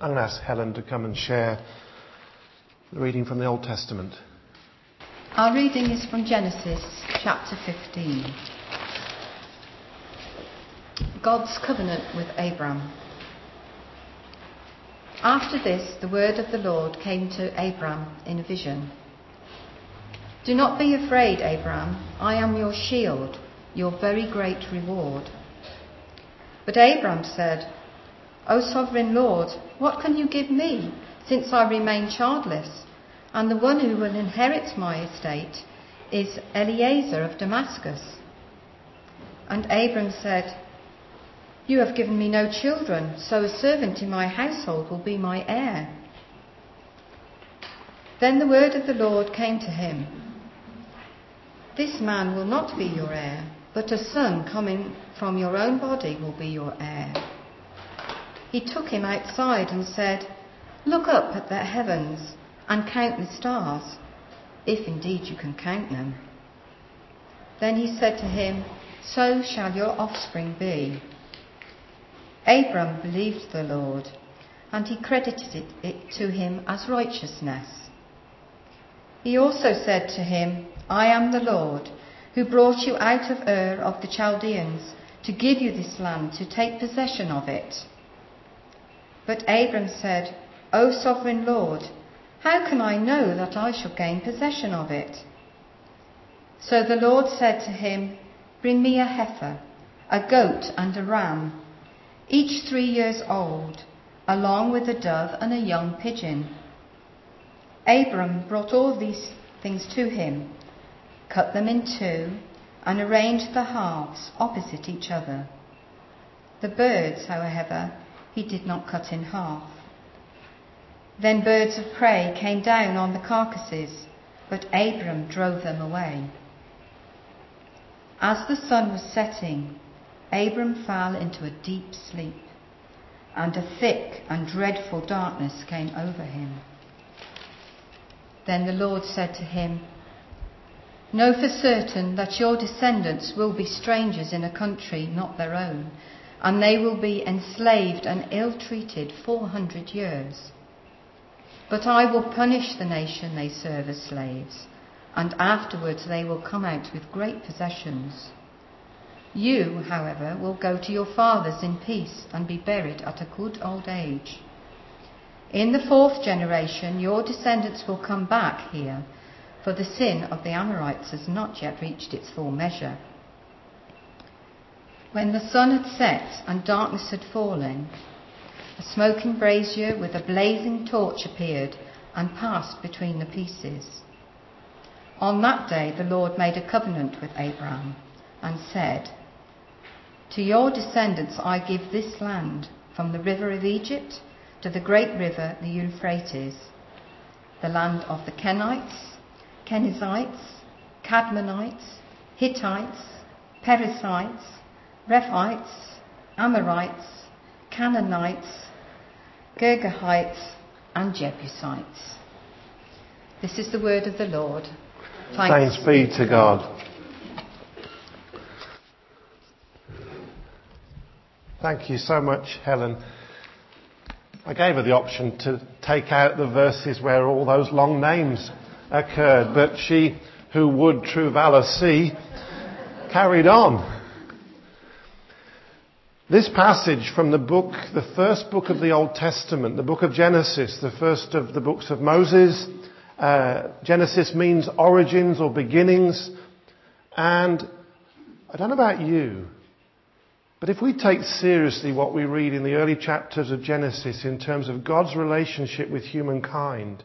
I'm going to ask Helen to come and share the reading from the Old Testament. Our reading is from Genesis chapter 15. God's covenant with Abram. After this, the word of the Lord came to Abram in a vision. Do not be afraid, Abram. I am your shield, your very great reward. But Abram said, O sovereign Lord, what can you give me, since I remain childless? And the one who will inherit my estate is Eliezer of Damascus. And Abram said, You have given me no children, so a servant in my household will be my heir. Then the word of the Lord came to him This man will not be your heir, but a son coming from your own body will be your heir. He took him outside and said, Look up at the heavens and count the stars, if indeed you can count them. Then he said to him, So shall your offspring be. Abram believed the Lord, and he credited it to him as righteousness. He also said to him, I am the Lord, who brought you out of Ur of the Chaldeans to give you this land to take possession of it. But Abram said, O sovereign Lord, how can I know that I shall gain possession of it? So the Lord said to him, Bring me a heifer, a goat and a ram, each three years old, along with a dove and a young pigeon. Abram brought all these things to him, cut them in two, and arranged the halves opposite each other. The birds, however, he did not cut in half. Then birds of prey came down on the carcasses, but Abram drove them away. As the sun was setting, Abram fell into a deep sleep, and a thick and dreadful darkness came over him. Then the Lord said to him, Know for certain that your descendants will be strangers in a country not their own and they will be enslaved and ill treated 400 years. But I will punish the nation they serve as slaves, and afterwards they will come out with great possessions. You, however, will go to your fathers in peace and be buried at a good old age. In the fourth generation, your descendants will come back here, for the sin of the Amorites has not yet reached its full measure. When the sun had set and darkness had fallen, a smoking brazier with a blazing torch appeared and passed between the pieces. On that day the Lord made a covenant with Abraham and said, To your descendants I give this land, from the river of Egypt to the great river, the Euphrates, the land of the Kenites, Kenizzites, Kadmonites, Hittites, Perizzites, Rephites, Amorites, Canaanites, Girgashites, and Jebusites. This is the word of the Lord. Thanks, Thanks be to God. Thank you so much, Helen. I gave her the option to take out the verses where all those long names occurred, but she, who would true valour see, carried on. This passage from the book, the first book of the Old Testament, the book of Genesis, the first of the books of Moses, uh, Genesis means origins or beginnings. And I don't know about you, but if we take seriously what we read in the early chapters of Genesis in terms of God's relationship with humankind,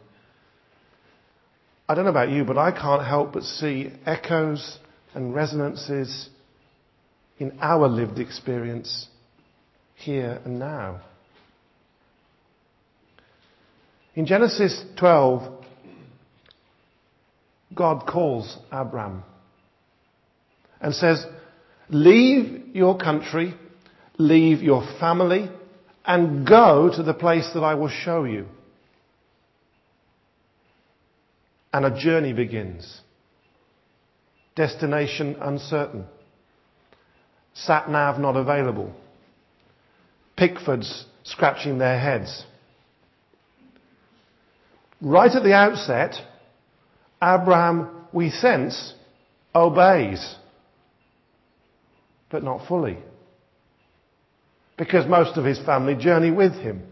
I don't know about you, but I can't help but see echoes and resonances in our lived experience here and now. In Genesis 12, God calls Abram and says, Leave your country, leave your family, and go to the place that I will show you. And a journey begins. Destination uncertain. Sat nav not available. Pickfords scratching their heads. right at the outset, Abraham, we sense, obeys. But not fully. Because most of his family journey with him.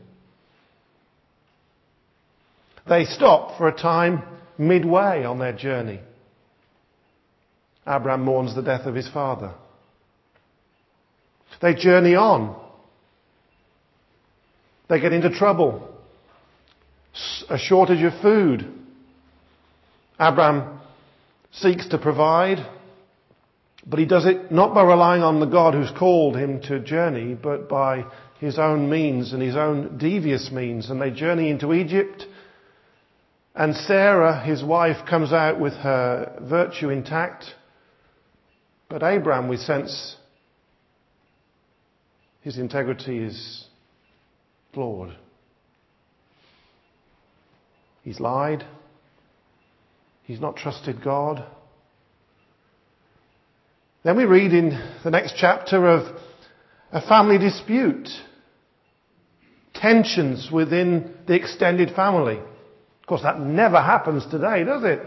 They stop for a time midway on their journey. Abraham mourns the death of his father. They journey on. They get into trouble. A shortage of food. Abraham seeks to provide, but he does it not by relying on the God who's called him to journey, but by his own means and his own devious means. And they journey into Egypt. And Sarah, his wife, comes out with her virtue intact. But Abraham, we sense his integrity is flawed. He's lied. He's not trusted God. Then we read in the next chapter of a family dispute, tensions within the extended family. Of course, that never happens today, does it?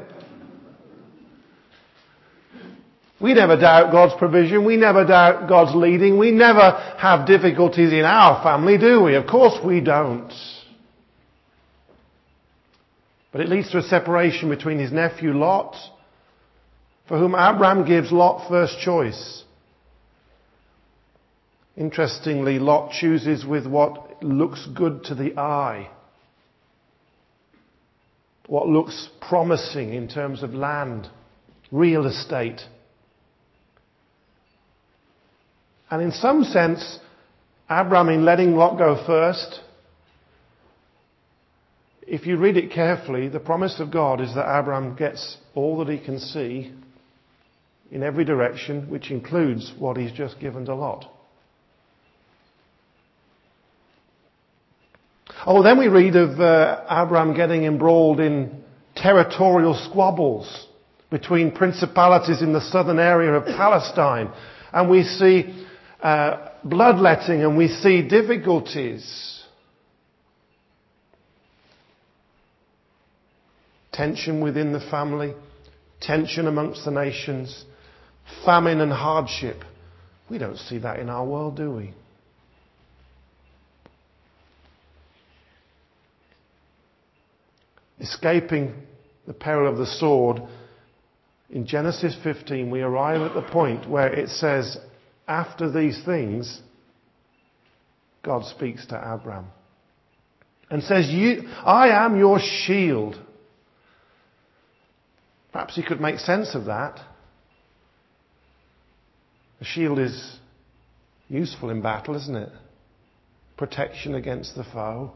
We never doubt God's provision. We never doubt God's leading. We never have difficulties in our family, do we? Of course we don't. But it leads to a separation between his nephew Lot, for whom Abraham gives Lot first choice. Interestingly, Lot chooses with what looks good to the eye. What looks promising in terms of land, real estate. And in some sense, Abraham, in letting Lot go first, if you read it carefully, the promise of God is that Abraham gets all that he can see in every direction, which includes what he's just given to Lot. Oh, then we read of uh, Abraham getting embroiled in territorial squabbles between principalities in the southern area of Palestine. And we see uh, bloodletting and we see difficulties. Tension within the family, tension amongst the nations, famine and hardship. We don't see that in our world, do we? Escaping the peril of the sword, in Genesis 15 we arrive at the point where it says, after these things, God speaks to Abram and says, I am your shield. Perhaps he could make sense of that. A shield is useful in battle, isn't it? Protection against the foe.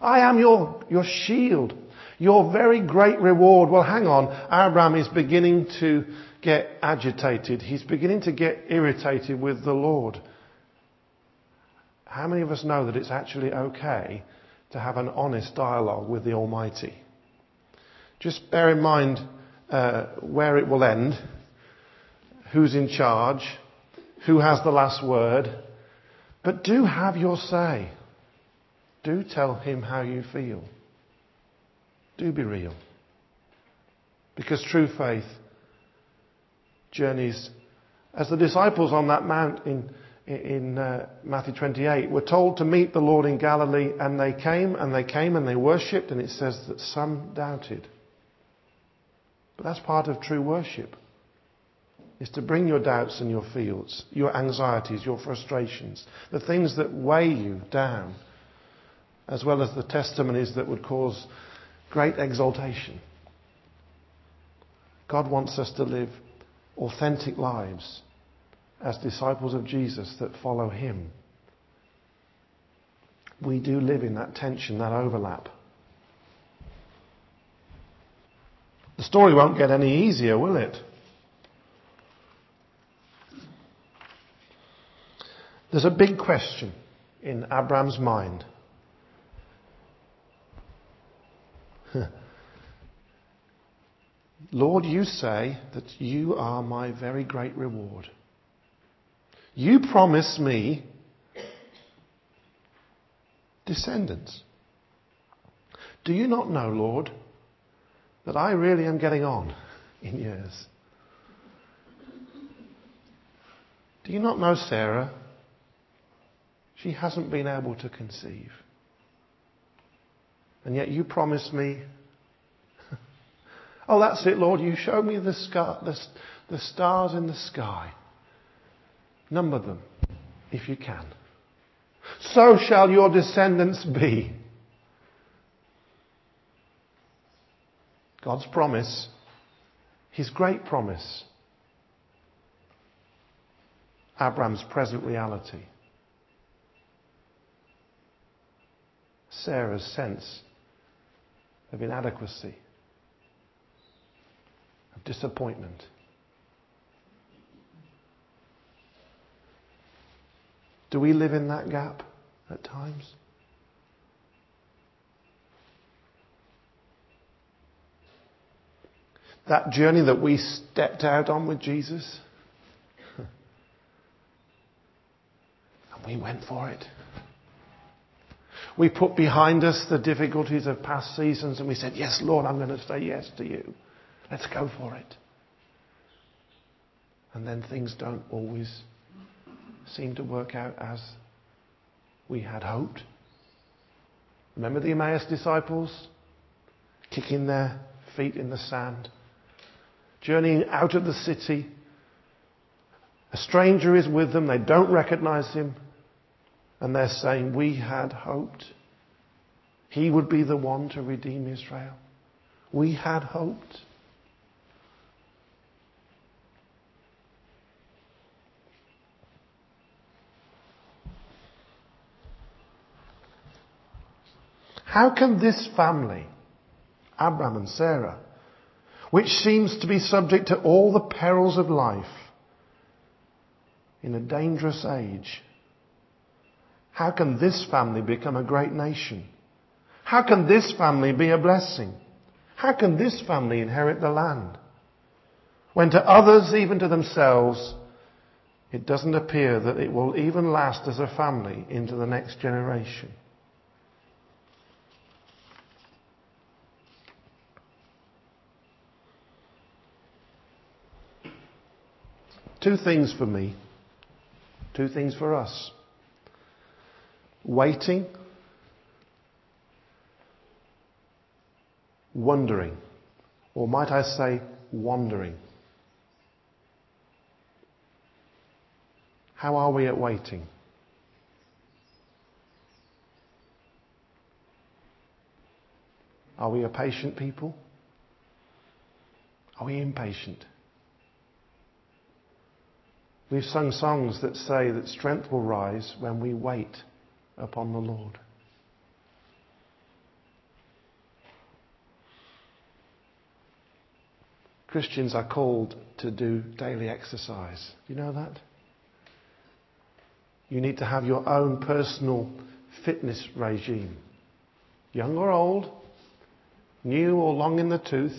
I am your, your shield, your very great reward. Well, hang on. Abraham is beginning to get agitated. He's beginning to get irritated with the Lord. How many of us know that it's actually okay to have an honest dialogue with the Almighty? Just bear in mind uh, where it will end, who's in charge, who has the last word. But do have your say. Do tell him how you feel. Do be real. Because true faith journeys, as the disciples on that mount in, in uh, Matthew 28 were told to meet the Lord in Galilee, and they came and they came and they worshipped, and it says that some doubted. But that's part of true worship. Is to bring your doubts and your fears, your anxieties, your frustrations, the things that weigh you down, as well as the testimonies that would cause great exaltation. God wants us to live authentic lives as disciples of Jesus that follow Him. We do live in that tension, that overlap. The story won't get any easier, will it? There's a big question in Abraham's mind. Lord, you say that you are my very great reward. You promise me descendants. Do you not know, Lord, that I really am getting on in years? Do you not know Sarah? She hasn't been able to conceive. And yet you promised me. oh, that's it, Lord. You showed me the, sky, the, the stars in the sky. Number them, if you can. So shall your descendants be. God's promise, His great promise, Abraham's present reality. Sarah's sense of inadequacy, of disappointment. Do we live in that gap at times? That journey that we stepped out on with Jesus, and we went for it. We put behind us the difficulties of past seasons and we said, Yes, Lord, I'm going to say yes to you. Let's go for it. And then things don't always seem to work out as we had hoped. Remember the Emmaus disciples? Kicking their feet in the sand, journeying out of the city. A stranger is with them, they don't recognize him. And they're saying, We had hoped he would be the one to redeem Israel. We had hoped. How can this family, Abraham and Sarah, which seems to be subject to all the perils of life in a dangerous age, how can this family become a great nation? How can this family be a blessing? How can this family inherit the land? When to others, even to themselves, it doesn't appear that it will even last as a family into the next generation. Two things for me, two things for us waiting, wondering, or might I say, wandering. How are we at waiting? Are we a patient people? Are we impatient? We've sung songs that say that strength will rise when we wait upon the Lord. Christians are called to do daily exercise. You know that? You need to have your own personal fitness regime. Young or old, new or long in the tooth,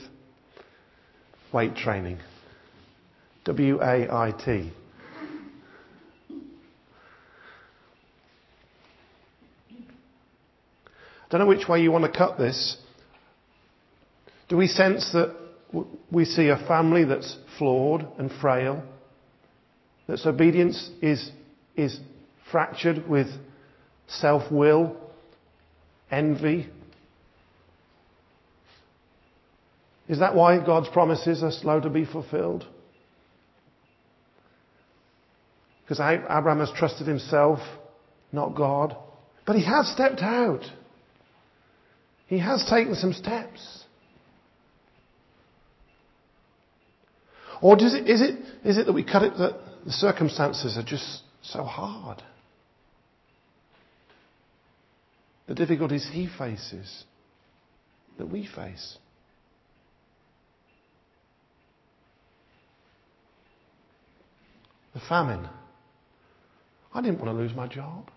weight training. W A I T. Don't know which way you want to cut this. Do we sense that we see a family that's flawed and frail? That's obedience is, is fractured with self will, envy? Is that why God's promises are slow to be fulfilled? Because Abraham has trusted himself, not God. But he has stepped out. He has taken some steps. Or does it, is, it, is it that we cut it that the circumstances are just so hard? The difficulties he faces that we face. The famine. I didn't want to lose my job.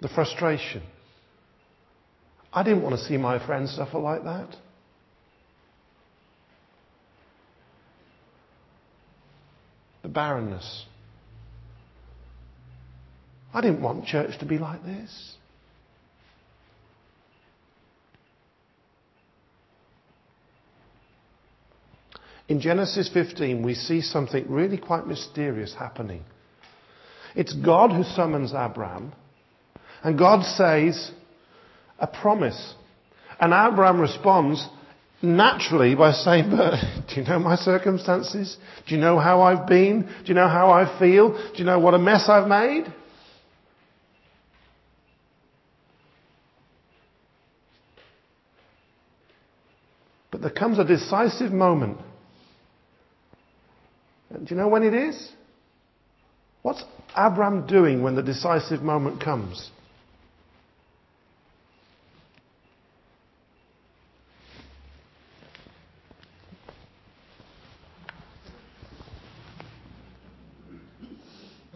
The frustration. I didn't want to see my friends suffer like that. The barrenness. I didn't want church to be like this. In Genesis 15, we see something really quite mysterious happening. It's God who summons Abraham, and God says a promise. And Abraham responds naturally by saying, But do you know my circumstances? Do you know how I've been? Do you know how I feel? Do you know what a mess I've made? But there comes a decisive moment do you know when it is? What's Abram doing when the decisive moment comes?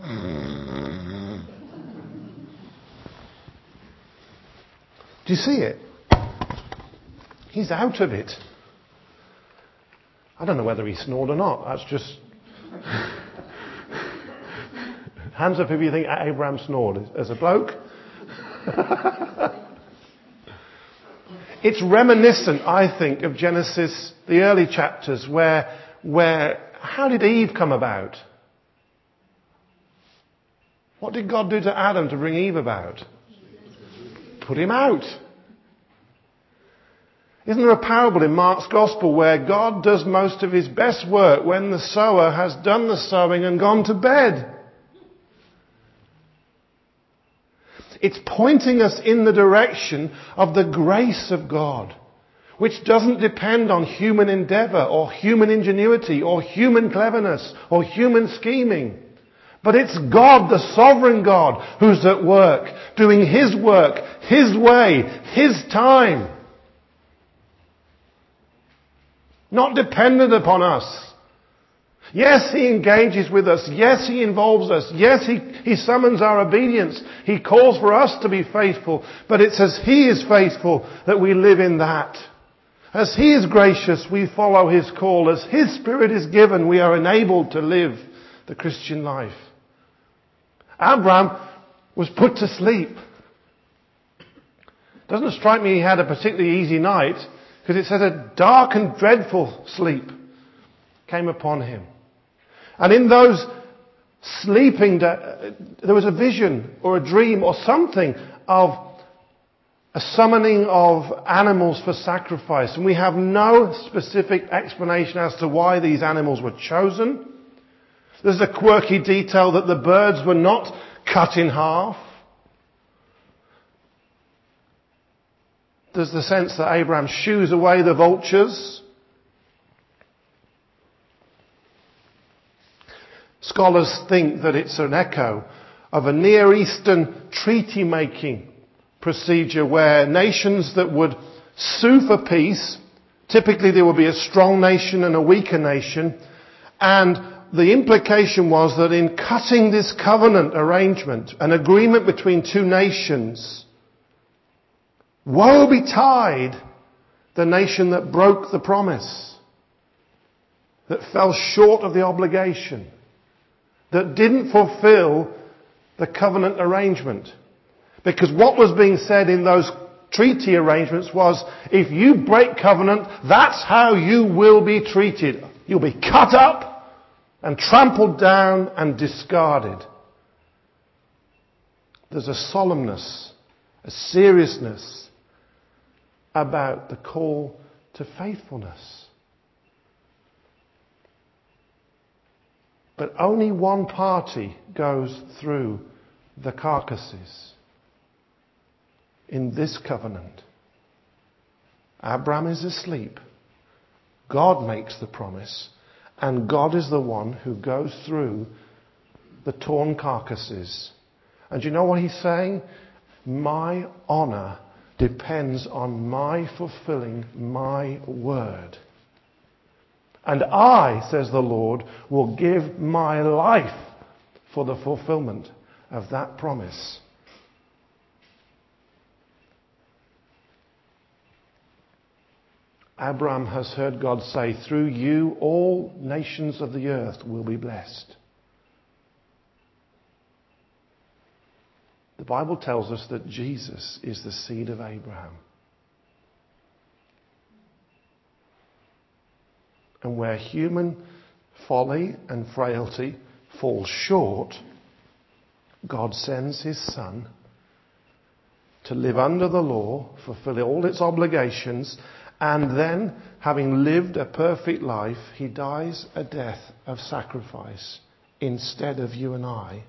Mm-hmm. Do you see it? He's out of it. I don't know whether he snored or not. That's just Hands up if you think Abraham snored as a bloke. it's reminiscent, I think, of Genesis, the early chapters, where, where, how did Eve come about? What did God do to Adam to bring Eve about? Put him out. Isn't there a parable in Mark's Gospel where God does most of his best work when the sower has done the sowing and gone to bed? It's pointing us in the direction of the grace of God, which doesn't depend on human endeavor or human ingenuity or human cleverness or human scheming. But it's God, the sovereign God, who's at work, doing His work, His way, His time. Not dependent upon us. Yes, He engages with us. Yes, He involves us. Yes, He, he summons our obedience. He calls for us to be faithful. But it's as He is faithful that we live in that. As He is gracious, we follow His call. As His Spirit is given, we are enabled to live the Christian life. Abraham was put to sleep. Doesn't strike me he had a particularly easy night because it says a dark and dreadful sleep came upon him. And in those sleeping, there was a vision or a dream or something of a summoning of animals for sacrifice. And we have no specific explanation as to why these animals were chosen. There's a quirky detail that the birds were not cut in half. There's the sense that Abraham shoos away the vultures Scholars think that it's an echo of a Near Eastern treaty making procedure where nations that would sue for peace, typically there would be a strong nation and a weaker nation, and the implication was that in cutting this covenant arrangement, an agreement between two nations, woe betide the nation that broke the promise, that fell short of the obligation that didn't fulfill the covenant arrangement. Because what was being said in those treaty arrangements was, if you break covenant, that's how you will be treated. You'll be cut up and trampled down and discarded. There's a solemnness, a seriousness about the call to faithfulness. But only one party goes through the carcasses in this covenant. Abraham is asleep. God makes the promise, and God is the one who goes through the torn carcasses. And you know what he's saying? My honor depends on my fulfilling my word. And I, says the Lord, will give my life for the fulfillment of that promise. Abraham has heard God say, Through you, all nations of the earth will be blessed. The Bible tells us that Jesus is the seed of Abraham. And where human folly and frailty fall short, God sends his Son to live under the law, fulfill all its obligations, and then, having lived a perfect life, he dies a death of sacrifice instead of you and I,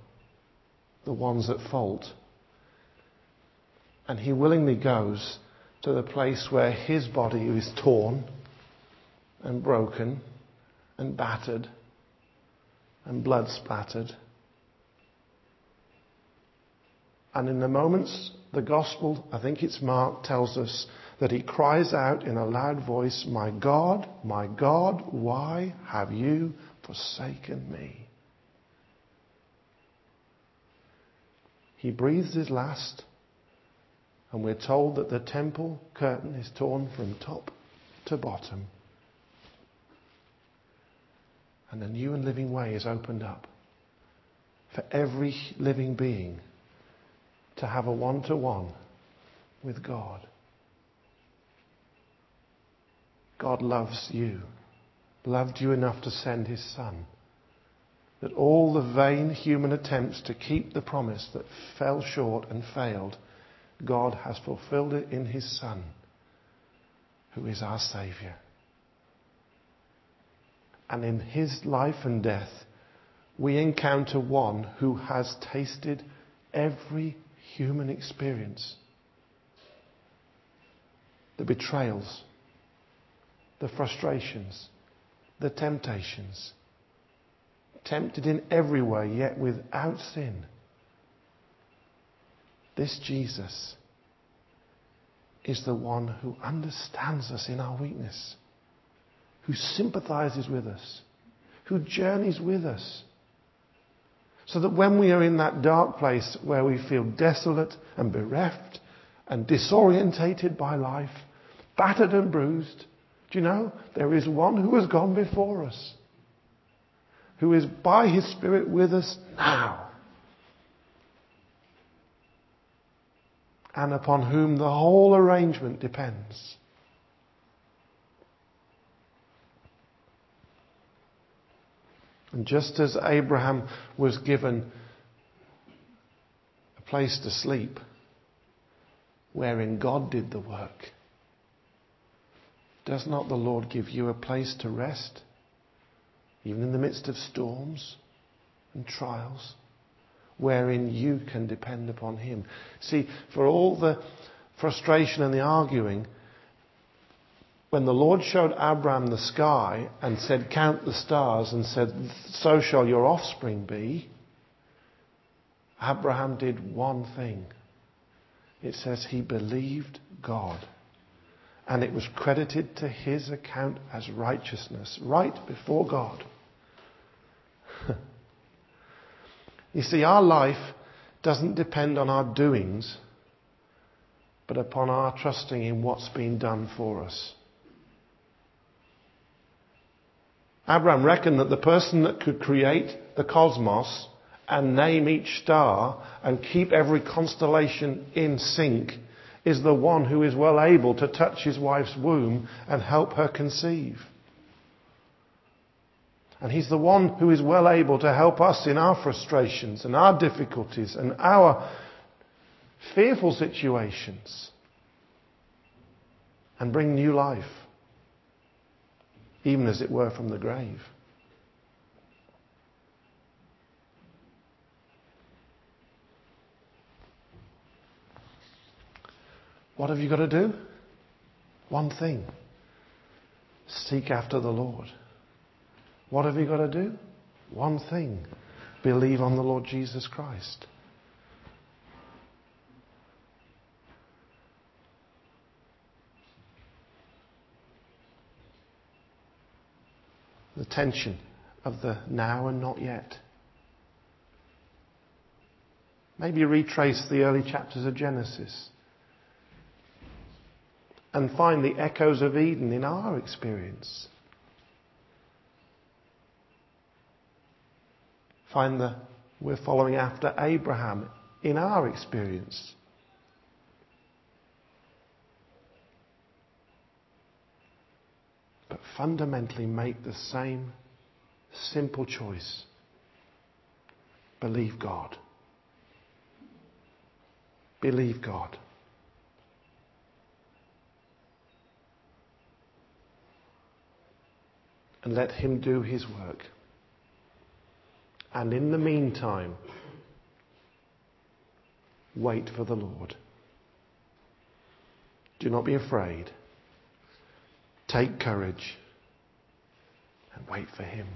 the ones at fault. And he willingly goes to the place where his body is torn and broken and battered and blood splattered. And in the moments, the gospel, I think it's Mark, tells us that he cries out in a loud voice, My God, my God, why have you forsaken me? He breathes his last, and we're told that the temple curtain is torn from top to bottom. And a new and living way is opened up for every living being to have a one to one with God. God loves you, loved you enough to send his Son. That all the vain human attempts to keep the promise that fell short and failed, God has fulfilled it in his Son, who is our Saviour. And in his life and death, we encounter one who has tasted every human experience the betrayals, the frustrations, the temptations, tempted in every way, yet without sin. This Jesus is the one who understands us in our weakness, who sympathizes with us, who journeys with us. So that when we are in that dark place where we feel desolate and bereft and disorientated by life, battered and bruised, do you know, there is one who has gone before us, who is by his Spirit with us now, and upon whom the whole arrangement depends. And just as Abraham was given a place to sleep, wherein God did the work, does not the Lord give you a place to rest, even in the midst of storms and trials, wherein you can depend upon Him? See, for all the frustration and the arguing, when the Lord showed Abraham the sky and said, Count the stars, and said, So shall your offspring be, Abraham did one thing. It says he believed God. And it was credited to his account as righteousness, right before God. you see, our life doesn't depend on our doings, but upon our trusting in what's been done for us. Abraham reckoned that the person that could create the cosmos and name each star and keep every constellation in sync is the one who is well able to touch his wife's womb and help her conceive. And he's the one who is well able to help us in our frustrations and our difficulties and our fearful situations and bring new life even as it were from the grave. What have you got to do? One thing seek after the Lord. What have you got to do? One thing believe on the Lord Jesus Christ. the tension of the now and not yet. Maybe retrace the early chapters of Genesis and find the echoes of Eden in our experience. Find the we're following after Abraham in our experience. But fundamentally, make the same simple choice believe God. Believe God. And let Him do His work. And in the meantime, wait for the Lord. Do not be afraid. Take courage and wait for Him.